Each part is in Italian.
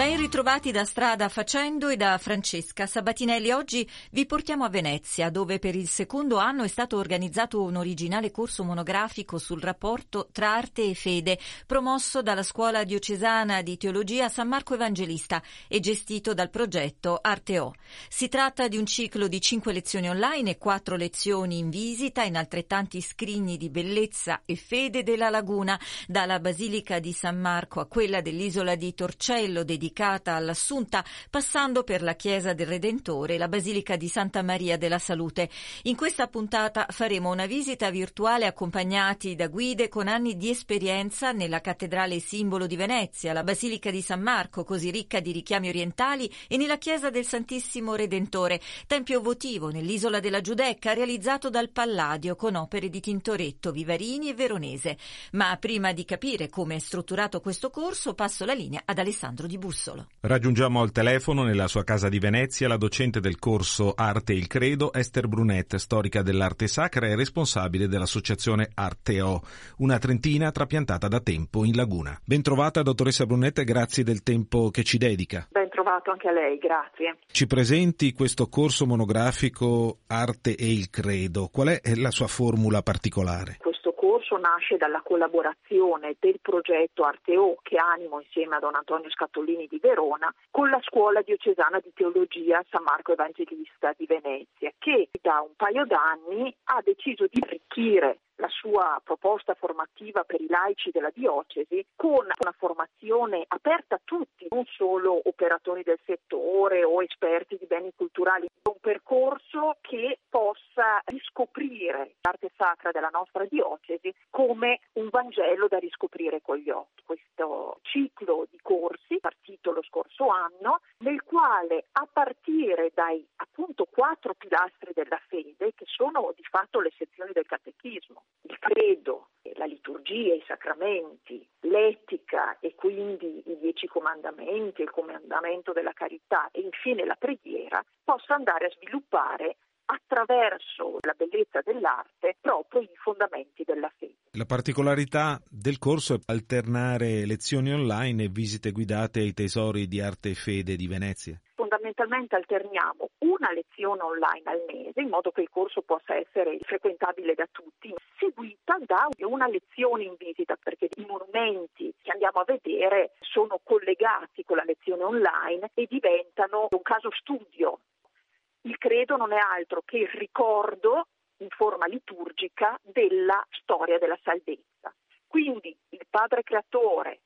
Ben ritrovati da Strada Facendo e da Francesca Sabatinelli. Oggi vi portiamo a Venezia, dove per il secondo anno è stato organizzato un originale corso monografico sul rapporto tra arte e fede, promosso dalla Scuola Diocesana di Teologia San Marco Evangelista e gestito dal progetto Arteo. Si tratta di un ciclo di cinque lezioni online e quattro lezioni in visita in altrettanti scrigni di bellezza e fede della laguna, dalla Basilica di San Marco a quella dell'isola di Torcello, dedicata dedicata all'Assunta, passando per la Chiesa del Redentore e la Basilica di Santa Maria della Salute. In questa puntata faremo una visita virtuale accompagnati da guide con anni di esperienza nella cattedrale simbolo di Venezia, la Basilica di San Marco, così ricca di richiami orientali, e nella Chiesa del Santissimo Redentore, tempio votivo nell'isola della Giudecca, realizzato dal Palladio con opere di Tintoretto, Vivarini e Veronese. Ma prima di capire come è strutturato questo corso, passo la linea ad Alessandro Di Busso. Russolo. Raggiungiamo al telefono nella sua casa di Venezia la docente del corso Arte e il Credo, Esther Brunet, storica dell'arte sacra e responsabile dell'associazione Arteo, una trentina trapiantata da tempo in laguna. Bentrovata dottoressa Brunet e grazie del tempo che ci dedica. Ben trovato anche a lei, grazie. Ci presenti questo corso monografico Arte e il Credo. Qual è la sua formula particolare? Corso nasce dalla collaborazione del progetto Arteo che animo insieme a Don Antonio Scattolini di Verona con la scuola diocesana di teologia San Marco Evangelista di Venezia che da un paio d'anni ha deciso di arricchire la sua proposta formativa per i laici della diocesi con una formazione aperta a tutti, non solo operatori del settore o esperti di beni culturali, un percorso che possa riscoprire l'arte sacra della nostra diocesi come un Vangelo da riscoprire con gli occhi. Questo ciclo di corsi, partito lo scorso anno, nel quale a partire dai appunto quattro pilastri della fede, che sono di fatto le sezioni del catechismo, credo, la liturgia, i sacramenti, l'etica e quindi i dieci comandamenti, il comandamento della carità e infine la preghiera, possa andare a sviluppare attraverso la bellezza dell'arte proprio i fondamenti della fede. La particolarità del corso è alternare lezioni online e visite guidate ai tesori di arte e fede di Venezia fondamentalmente alterniamo una lezione online al mese in modo che il corso possa essere frequentabile da tutti, seguita da una lezione in visita perché i monumenti che andiamo a vedere sono collegati con la lezione online e diventano un caso studio. Il credo non è altro che il ricordo in forma liturgica della storia della salvezza. Quindi il Padre Creatore,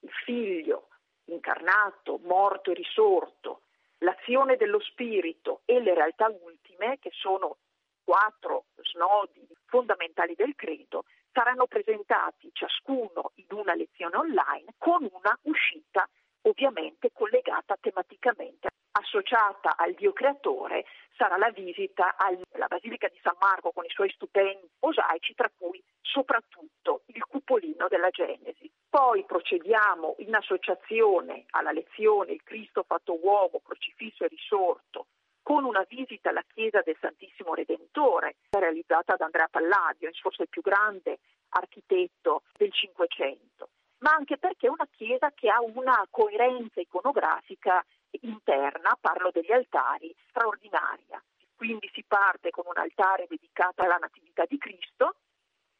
il Figlio incarnato, morto e risorto, l'azione dello spirito e le realtà ultime, che sono quattro snodi fondamentali del credo, saranno presentati ciascuno in una lezione online con una uscita ovviamente collegata tematicamente. Associata al Dio creatore sarà la visita alla Basilica di San Marco con i suoi stupendi mosaici, tra cui soprattutto il cupolino della Genesi. Poi procediamo in associazione alla lezione Il Cristo fatto uomo, crocifisso e risorto, con una visita alla chiesa del Santissimo Redentore, realizzata da Andrea Palladio, forse il più grande architetto del Cinquecento, ma anche perché è una chiesa che ha una coerenza iconografica interna, parlo degli altari, straordinaria. Quindi si parte con un altare dedicato alla Natività di Cristo,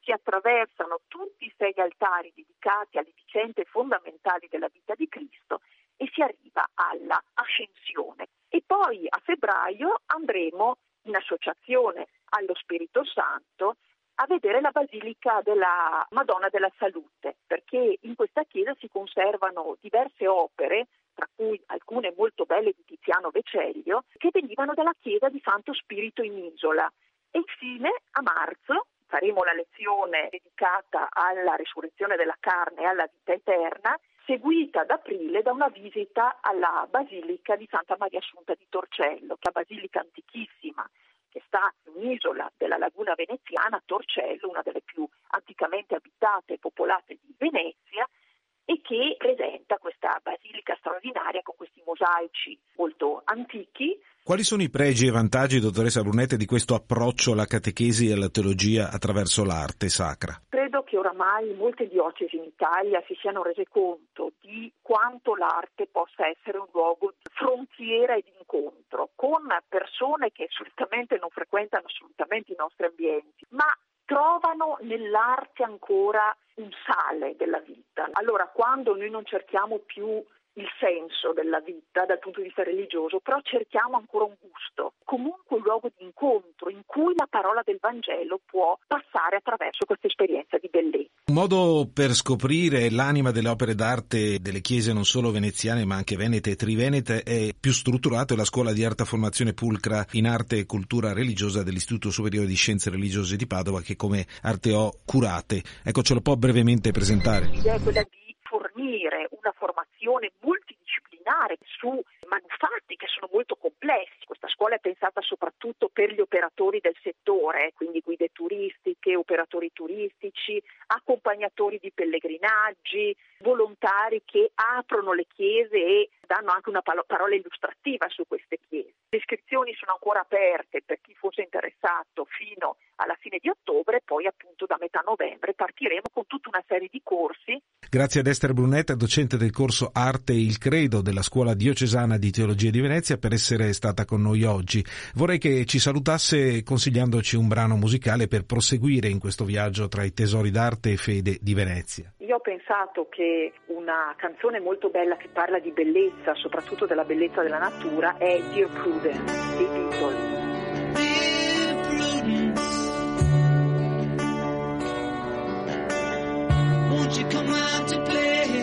si attraversano tutti i sei altari dedicati alle vicende fondamentali della vita di Cristo e si arriva alla ascensione. E poi a febbraio andremo in associazione allo Spirito Santo a vedere la Basilica della Madonna della Salute, perché in questa chiesa si conservano diverse opere, tra cui alcune molto belle di Tiziano Veceglio, che venivano dalla chiesa di Santo Spirito in Isola. E infine, a marzo, faremo la lezione dedicata alla risurrezione della carne e alla vita eterna, seguita ad aprile da una visita alla Basilica di Santa Maria Assunta di Torcello, che è una basilica antichissima che sta in un'isola della laguna veneziana, Torcello, una delle più anticamente abitate e popolate di Venezia, e che presenta questa basilica straordinaria con questi mosaici molto antichi. Quali sono i pregi e vantaggi, dottoressa Brunette, di questo approccio alla catechesi e alla teologia attraverso l'arte sacra? Credo che oramai molte diocesi in Italia si siano rese conto di quanto l'arte possa essere un luogo di frontiera e di incontro con persone che solitamente non frequentano assolutamente i nostri ambienti, ma trovano nell'arte ancora un sale della vita. Allora, quando noi non cerchiamo più il senso della vita dal punto di vista religioso, però cerchiamo ancora un gusto, comunque un luogo di incontro in cui la parola del Vangelo può passare attraverso questa esperienza di bellezza. Un modo per scoprire l'anima delle opere d'arte delle chiese non solo veneziane ma anche venete e trivenete è più strutturato è la scuola di arte formazione pulcra in arte e cultura religiosa dell'Istituto Superiore di Scienze Religiose di Padova che come Arteo curate. Ecco, ce lo può brevemente presentare? L'idea è quella di fornire una formazione multidisciplinare su manufatti che sono molto complessi. Questa scuola è pensata soprattutto per gli operatori del settore, quindi guide turistiche, operatori turistici, accompagnatori di pellegrinaggi, volontari che aprono le chiese e danno anche una parola illustrativa su queste chiese. Le iscrizioni sono ancora aperte per chi fosse interessato fino alla fine di ottobre, poi appunto da metà novembre partiremo con tutta una serie di corsi. Grazie ad Esther Brunetta, docente del corso Arte e il Credo della Scuola Diocesana di Teologia di Venezia, per essere stata con noi oggi. Vorrei che ci salutasse consigliandoci un brano musicale per proseguire in questo viaggio tra i tesori d'arte e fede di Venezia. Io ho pensato che una canzone molto bella che parla di bellezza, soprattutto della bellezza della natura, è Dear Prudence dei Beatles. You come out to play?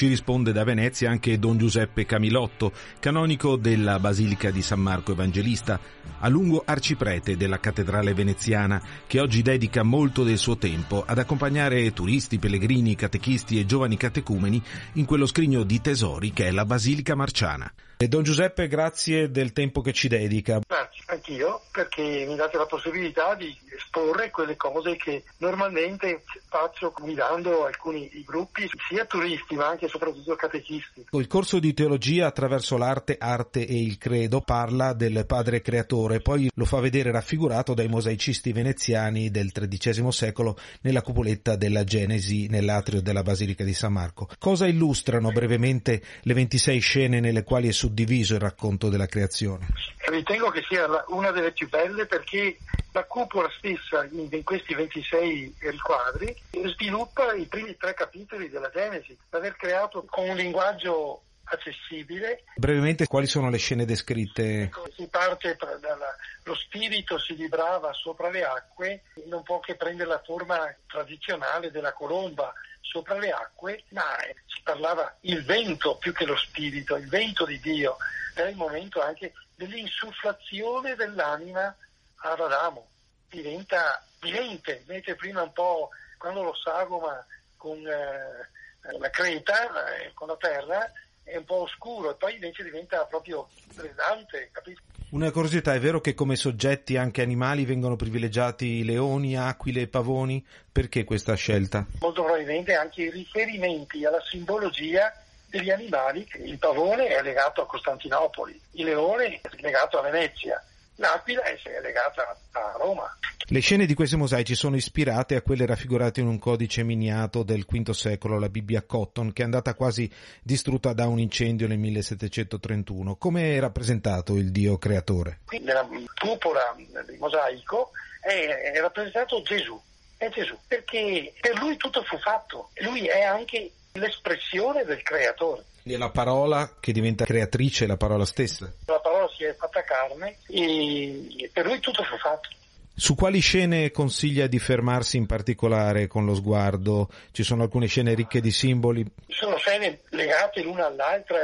Ci risponde da Venezia anche Don Giuseppe Camilotto, canonico della Basilica di San Marco Evangelista, a lungo arciprete della cattedrale veneziana, che oggi dedica molto del suo tempo ad accompagnare turisti, pellegrini, catechisti e giovani catecumeni in quello scrigno di tesori che è la Basilica Marciana. E Don Giuseppe, grazie del tempo che ci dedica. Grazie, anch'io, perché mi date la possibilità di esporre quelle cose che normalmente faccio guidando alcuni gruppi, sia turisti ma anche e soprattutto catechisti. Il corso di teologia attraverso l'arte, arte e il credo parla del padre creatore, poi lo fa vedere raffigurato dai mosaicisti veneziani del XIII secolo nella cupoletta della Genesi nell'atrio della Basilica di San Marco. Cosa illustrano brevemente le 26 scene nelle quali è suddiviso il racconto della creazione? Ritengo che sia una delle più belle perché la cupola stessa in questi 26 riquadri sviluppa i primi tre capitoli della Genesi, l'aver creato con un linguaggio accessibile. Brevemente quali sono le scene descritte? Ecco, si parte dallo spirito si librava sopra le acque, non può che prendere la forma tradizionale della colomba sopra le acque, ma si parlava il vento più che lo spirito, il vento di Dio. Era il momento anche dell'insufflazione dell'anima ad Adamo. Diventa vivente, mentre prima un po' quando lo sagoma con eh, la creta, eh, con la terra, è un po' oscuro e poi invece diventa proprio pesante, capisci? Una curiosità, è vero che come soggetti anche animali vengono privilegiati leoni, aquile e pavoni? Perché questa scelta? Molto probabilmente anche i riferimenti alla simbologia degli animali, il pavone è legato a Costantinopoli, il leone è legato a Venezia, L'Aquila è legata a Roma. Le scene di questi mosaici sono ispirate a quelle raffigurate in un codice miniato del V secolo, la Bibbia Cotton, che è andata quasi distrutta da un incendio nel 1731. Come è rappresentato il Dio creatore? Qui nella cupola del mosaico è, è rappresentato Gesù, è Gesù, perché per lui tutto fu fatto, lui è anche l'espressione del creatore. E la parola che diventa creatrice, la parola stessa. La parola si è fatta carne e per lui tutto fu fatto. Su quali scene consiglia di fermarsi in particolare con lo sguardo? Ci sono alcune scene ricche di simboli? Sono scene legate l'una all'altra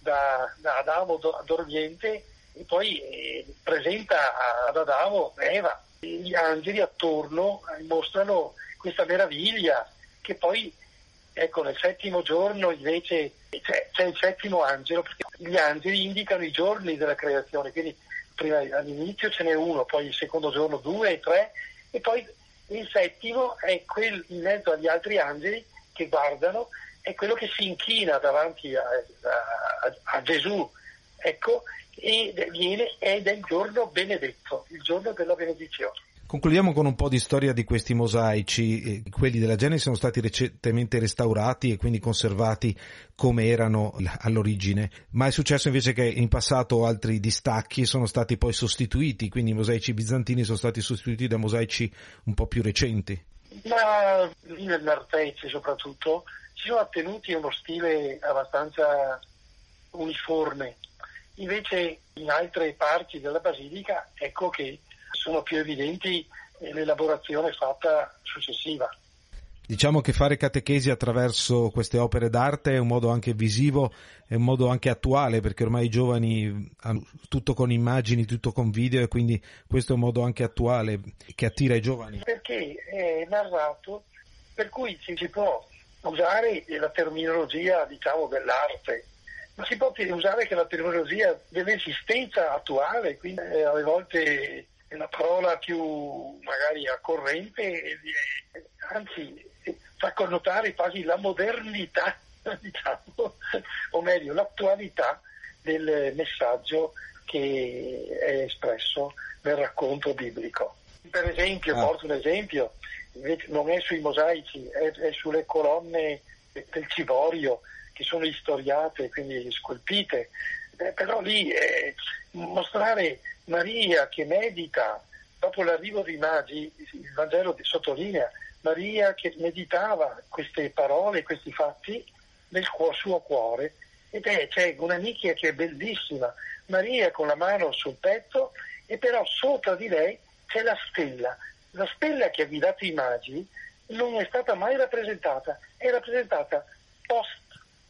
da, da Adamo ad Oriente e poi eh, presenta ad Adamo Eva. Gli angeli attorno mostrano questa meraviglia che poi Ecco, nel settimo giorno invece c'è, c'è, il settimo angelo, perché gli angeli indicano i giorni della creazione, quindi prima all'inizio ce n'è uno, poi il secondo giorno due tre, e poi il settimo è quel in mezzo agli altri angeli che guardano, è quello che si inchina davanti a, a, a Gesù, ecco, e viene, ed è il giorno benedetto, il giorno della benedizione. Concludiamo con un po' di storia di questi mosaici. Quelli della Genesi sono stati recentemente restaurati e quindi conservati come erano all'origine, ma è successo invece che in passato altri distacchi sono stati poi sostituiti, quindi i mosaici bizantini sono stati sostituiti da mosaici un po' più recenti. Ma lì nel Nartece soprattutto si sono attenuti a uno stile abbastanza uniforme. Invece in altre parti della Basilica ecco che sono più evidenti l'elaborazione fatta successiva. Diciamo che fare catechesi attraverso queste opere d'arte è un modo anche visivo, è un modo anche attuale, perché ormai i giovani hanno tutto con immagini, tutto con video e quindi questo è un modo anche attuale che attira i giovani. Perché è narrato, per cui si può usare la terminologia diciamo, dell'arte, ma si può usare anche la terminologia dell'esistenza attuale, quindi eh, alle volte la parola più magari accorrente, anzi fa connotare quasi la modernità, diciamo, o meglio l'attualità del messaggio che è espresso nel racconto biblico. Per esempio, ah. porto un esempio, non è sui mosaici, è, è sulle colonne del ciborio che sono istoriate, quindi scolpite, eh, però lì eh, mostrare Maria che medita, dopo l'arrivo dei magi, il Vangelo sottolinea, Maria che meditava queste parole, questi fatti nel suo cuore ed è, c'è una nicchia che è bellissima, Maria con la mano sul petto e però sopra di lei c'è la stella. La stella che ha guidato i magi non è stata mai rappresentata, è rappresentata post,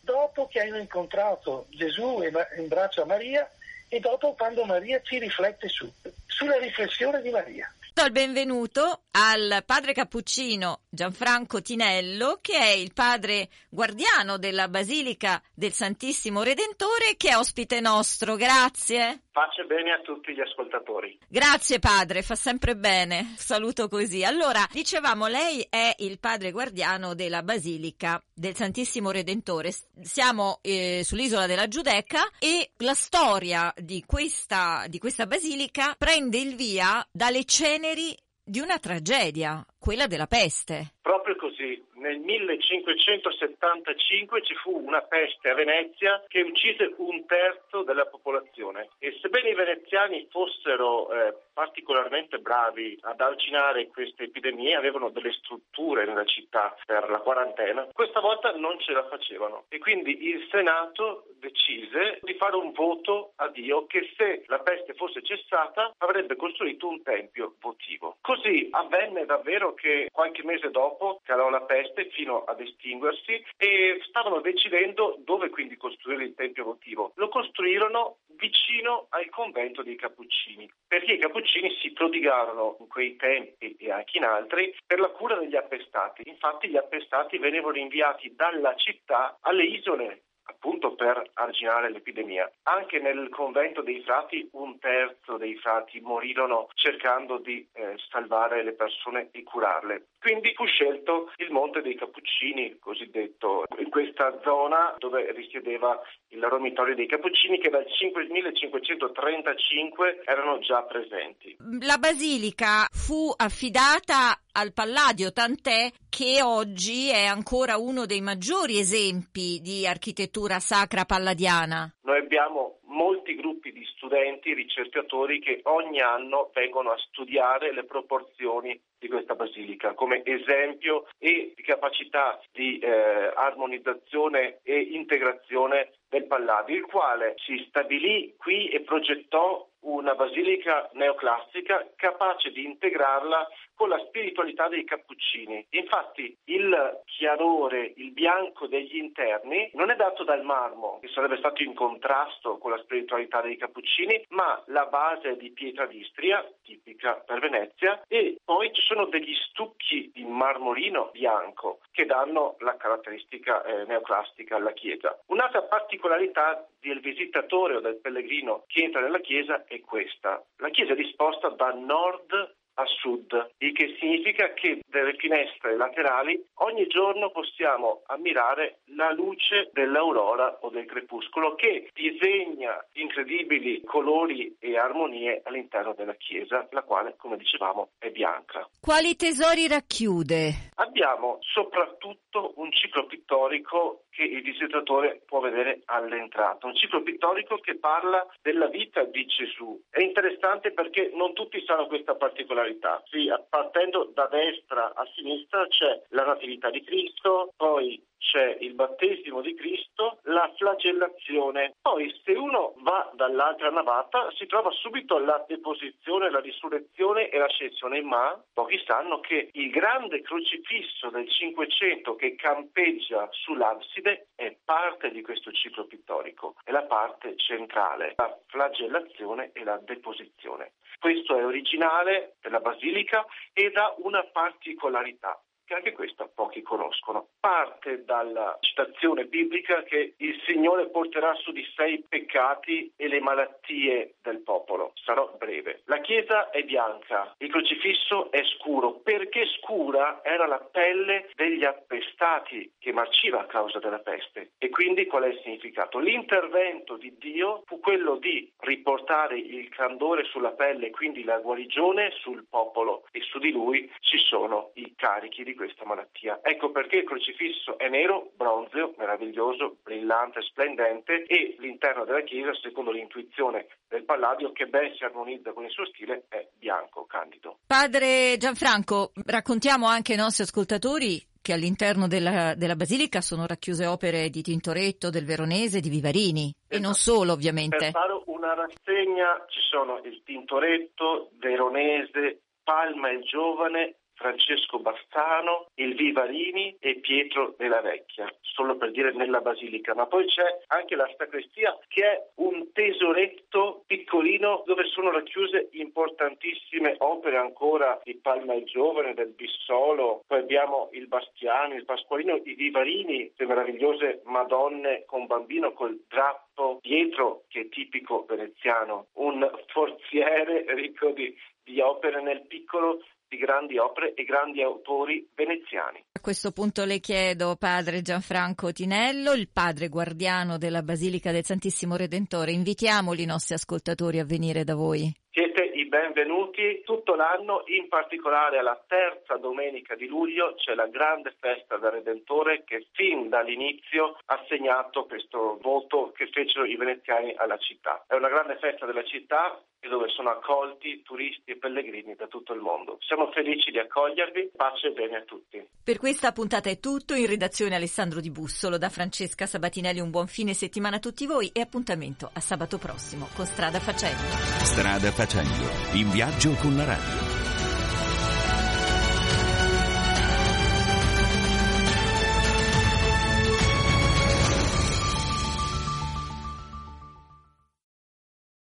dopo che hanno incontrato Gesù in braccio a Maria e dopo quando Maria ci riflette su, sulla riflessione di Maria. Do il benvenuto al padre cappuccino Gianfranco Tinello, che è il padre guardiano della Basilica del Santissimo Redentore, che è ospite nostro. Grazie. Pace bene a tutti gli ascoltatori. Grazie padre, fa sempre bene. Saluto così. Allora, dicevamo, lei è il padre guardiano della Basilica del Santissimo Redentore. Siamo eh, sull'isola della Giudecca e la storia di questa, di questa basilica prende il via dalle ceneri di una tragedia, quella della peste. Proprio così, nel 1575 ci fu una peste a Venezia che uccise un terzo della popolazione e sebbene i veneziani fossero eh, particolarmente bravi ad arginare queste epidemie, avevano delle strutture nella città per la quarantena, questa volta non ce la facevano e quindi il Senato decise di fare un voto a Dio che se la peste fosse cessata avrebbe costruito un tempio votivo. Così avvenne davvero che qualche mese dopo calò la peste fino ad estinguersi e stavano decidendo dove quindi costruire il tempio votivo. Lo costruirono vicino al convento dei Cappuccini, perché i Cappuccini si prodigarono in quei tempi e anche in altri per la cura degli appestati. Infatti gli appestati venivano inviati dalla città alle isole appunto per arginare l'epidemia. Anche nel convento dei frati un terzo dei frati morirono cercando di eh, salvare le persone e curarle. Quindi fu scelto il Monte dei Cappuccini, cosiddetto, in questa zona dove risiedeva il dormitorio dei Cappuccini che dal 1535 erano già presenti. La basilica fu affidata al Palladio, tant'è che oggi è ancora uno dei maggiori esempi di architettura sacra palladiana. Noi abbiamo molti gruppi di studenti, ricercatori che ogni anno vengono a studiare le proporzioni di questa basilica come esempio e di capacità di eh, armonizzazione e integrazione del Palladio, il quale si stabilì qui e progettò una basilica neoclassica capace di integrarla con la spiritualità dei cappuccini. Infatti il chiarore, il bianco degli interni non è dato dal marmo, che sarebbe stato in contrasto con la spiritualità dei cappuccini, ma la base di pietra d'Istria, tipica per Venezia, e poi ci sono degli stucchi di marmorino bianco che danno la caratteristica eh, neoclassica alla chiesa. Un'altra particolarità del visitatore o del pellegrino che entra nella chiesa è questa. La chiesa è disposta da nord a sud, il che significa che dalle finestre laterali ogni giorno possiamo ammirare la luce dell'aurora o del crepuscolo che disegna incredibili colori e armonie all'interno della chiesa, la quale, come dicevamo, è bianca. Quali tesori racchiude? Abbiamo soprattutto un ciclo pittorico che il visitatore può vedere all'entrata, un ciclo pittorico che parla della vita di Gesù. È interessante perché non tutti sanno questa particolarità. Sì, partendo da destra a sinistra c'è la Natività di Cristo, poi c'è il battesimo di Cristo, la flagellazione. Poi se uno va dall'altra navata si trova subito la deposizione, la risurrezione e l'ascensione, ma pochi sanno che il grande crocifisso del Cinquecento che campeggia sull'abside è parte di questo ciclo pittorico, è la parte centrale, la flagellazione e la deposizione. Questo è originale della basilica ed ha una particolarità che anche questa pochi conoscono. Parte dalla citazione biblica che il Signore porterà su di sé i peccati e le malattie del popolo. Sarò breve. La chiesa è bianca, il crocifisso è scuro. Perché scura era la pelle degli appestati che marciva a causa della peste. E quindi qual è il significato? L'intervento di Dio fu quello di riportare il candore sulla pelle, quindi la guarigione sul popolo e su di lui ci sono i carichi di questa malattia. Ecco perché il crocifisso è nero, bronzeo, meraviglioso, brillante, splendente e l'interno della chiesa, secondo l'intuizione del Palladio, che ben si armonizza con il suo stile, è bianco, candido. Padre Gianfranco, raccontiamo anche ai nostri ascoltatori che all'interno della, della, basilica sono racchiuse opere di Tintoretto, del Veronese, di Vivarini esatto. e non esatto. solo ovviamente. Per fare una rassegna ci sono il Tintoretto, Veronese, Palma il Giovane, Francesco Bastano, il Vivarini e Pietro della Vecchia, solo per dire nella Basilica. Ma poi c'è anche la sacrestia che è un tesoretto piccolino dove sono racchiuse importantissime opere ancora di Palma il Giovane, del Bissolo, poi abbiamo il Bastiano, il Pasqualino, i Vivarini, le meravigliose Madonne con bambino col drappo dietro che è tipico veneziano, un forziere ricco di, di opere nel piccolo di grandi opere e grandi autori veneziani. A questo punto le chiedo, padre Gianfranco Tinello, il padre guardiano della Basilica del Santissimo Redentore, invitiamoli i nostri ascoltatori a venire da voi. Siete i benvenuti tutto l'anno, in particolare alla terza domenica di luglio c'è la grande festa del Redentore che fin dall'inizio ha segnato questo voto che fecero i veneziani alla città. È una grande festa della città dove sono accolti turisti e pellegrini da tutto il mondo. Siamo felici di accogliervi, pace e bene a tutti. Per questa puntata è tutto, in redazione Alessandro Di Bussolo, da Francesca Sabatinelli un buon fine settimana a tutti voi e appuntamento a sabato prossimo con Strada Facendo. Strada Facendo, in viaggio con la radio.